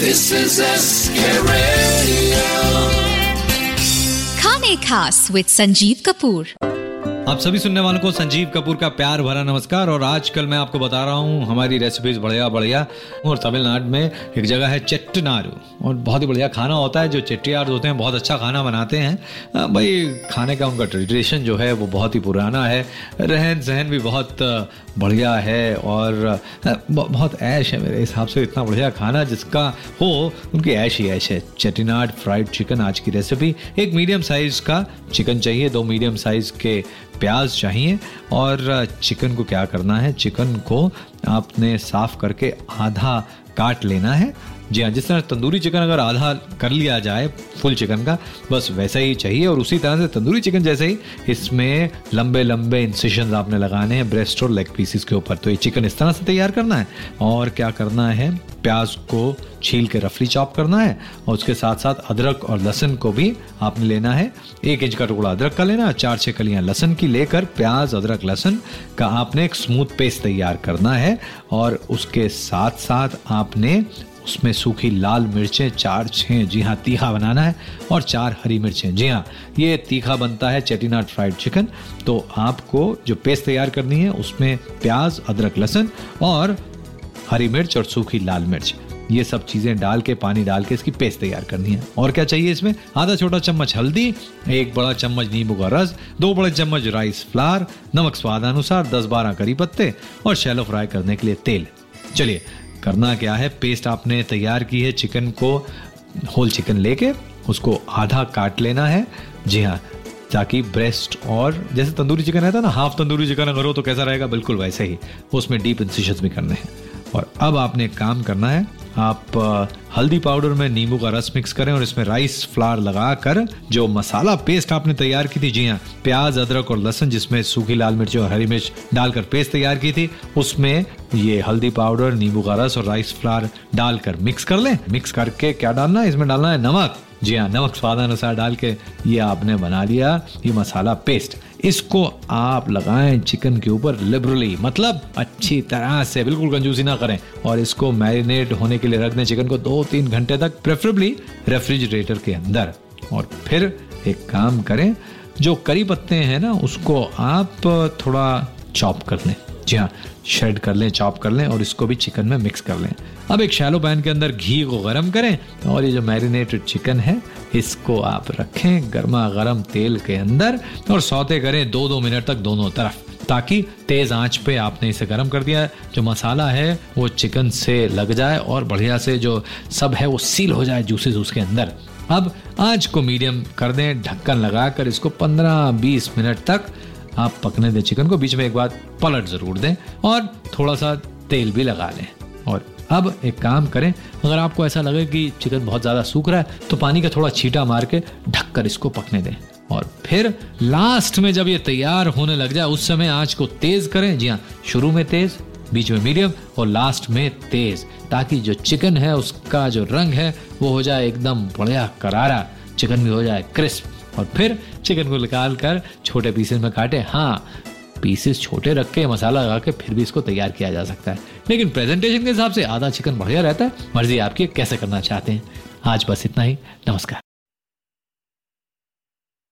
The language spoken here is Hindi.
This is SK Radio. Khane Khas with Sanjeev Kapoor. आप सभी सुनने वालों को संजीव कपूर का प्यार भरा नमस्कार, और आजकल मैं आपको बता रहा हूँ, हमारी रेसिपीज़ बढ़िया बढ़िया, और तमिलनाडु में एक जगह है चेट्टनाडु और बहुत ही बढ़िया खाना होता है, जो चेट्टियार होते हैं, बहुत अच्छा खाना बनाते हैं। भाई, खाने का उनका ट्रेडिशन जो है, वो बहुत ही पुराना है, रहन सहन भी बहुत बढ़िया है, और बहुत ऐश है मेरे हिसाब से, इतना बढ़िया खाना जिसका हो, उनकी ऐश ही ऐश है। चेटिनाड फ्राइड चिकन, आज की रेसिपी एक मीडियम साइज़ का चिकन चाहिए, दो मीडियम साइज़ के प्याज चाहिए और चिकन को क्या करना है? चिकन को आपने साफ़ करके आधा काट लेना है। जी हाँ जिस तरह तंदूरी चिकन अगर आधा कर लिया जाए, फुल चिकन का, बस वैसा ही चाहिए और उसी तरह से तंदूरी चिकन जैसे ही, इसमें लंबे लंबे इंसिशन आपने लगाने हैं ब्रेस्ट और लेग पीसीस के ऊपर। तो ये चिकन इस तरह से तैयार करना है और क्या करना है, प्याज को छील के रफली चॉप करना है और उसके साथ साथ अदरक और लहसुन को भी आपने लेना है। एक इंच का टुकड़ा अदरक का लेना चार छः कलियाँ लहसुन की लेकर प्याज, अदरक, लहसुन का आपने एक स्मूथ पेस्ट तैयार करना है और उसके साथ साथ आपने उसमें सूखी लाल मिर्चें, चार छः। जी हाँ तीखा बनाना है और चार हरी मिर्चें। जी हाँ ये तीखा बनता है चेटीनाट फ्राइड चिकन। तो आपको जो पेस्ट तैयार करनी है, उसमें प्याज, अदरक, लहसुन और हरी मिर्च और सूखी लाल मिर्च। ये सब चीज़ें डाल के, पानी डाल के इसकी पेस्ट तैयार करनी है। और क्या चाहिए इसमें? आधा छोटा चम्मच हल्दी, एक बड़ा चम्मच नींबू का रस, दो बड़े चम्मच राइस फ्लावर नमक स्वादानुसार दस बारह करी पत्ते और शैलो फ्राई करने के लिए तेल। चलिए करना क्या है? पेस्ट आपने तैयार की है चिकन को होल चिकन लेके, उसको आधा काट लेना है। जी हाँ ताकि ब्रेस्ट और, जैसे तंदूरी चिकन रहता है ना हाफ़ तंदूरी चिकन अगर हो तो कैसा रहेगा? बिल्कुल वैसे ही, उसमें डीप इंसिशन भी करने हैं। और अब आपने काम करना है आप हल्दी पाउडर में नींबू का रस मिक्स करें और इसमें राइस फ्लावर लगाकर जो मसाला पेस्ट आपने तैयार की थी, जी हाँ प्याज, अदरक और लहसुन जिसमें सूखी लाल मिर्च और हरी मिर्च डालकर पेस्ट तैयार की थी, उसमें ये हल्दी पाउडर, नींबू का रस और राइस फ्लावर डालकर मिक्स कर लें। मिक्स करके क्या डालना है? इसमें डालना है नमक। जी हाँ नमक स्वादानुसार डाल के ये आपने बना लिया, ये मसाला पेस्ट इसको आप लगाएँ चिकन के ऊपर लिबरली मतलब अच्छी तरह से बिल्कुल कंजूसी ना करें और इसको मैरिनेट होने के लिए रख दें चिकन को दो तीन घंटे तक प्रेफरेबली रेफ्रिजरेटर के अंदर। और फिर एक काम करें, जो करी पत्ते हैं ना, उसको आप थोड़ा चॉप कर लें। जी हाँ श्रेड कर लें चॉप कर लें और इसको भी चिकन में मिक्स कर लें। अब एक शैलो पैन के अंदर घी को गर्म करें और ये जो मैरिनेटेड चिकन है, इसको आप रखें गर्मा गर्म तेल के अंदर और सौते करें दो दो मिनट तक दोनों तरफ़, ताकि तेज आँच पे आपने इसे गर्म कर दिया जो मसाला है, वो चिकन से लग जाए और बढ़िया से जो सब है, वो सील हो जाए जूसेस उसके अंदर। अब आँच को मीडियम कर दें, ढक्कन लगाकर इसको 15-20 मिनट तक आप पकने दें चिकन को। बीच में एक बार पलट ज़रूर दें और थोड़ा सा तेल भी लगा लें और अब एक काम करें, अगर आपको ऐसा लगे कि चिकन बहुत ज़्यादा सूख रहा है तो पानी का थोड़ा छीटा मार के ढक कर इसको पकने दें। और फिर लास्ट में जब ये तैयार होने लग जाए, उस समय आँच को तेज करें। जी हाँ शुरू में तेज, बीच में मीडियम और लास्ट में तेज, ताकि जो चिकन है, उसका जो रंग है, वो हो जाए एकदम बढ़िया करारा। चिकन भी हो जाए क्रिस्प और फिर चिकन को निकाल कर छोटे पीसेस में काटे। हाँ पीसेस छोटे रख के मसाला लगा के फिर भी इसको तैयार किया जा सकता है। लेकिन प्रेजेंटेशन के हिसाब से आधा चिकन बढ़िया रहता है। मर्ज़ी आपकी, कैसे करना चाहते हैं। आज बस इतना ही। नमस्कार।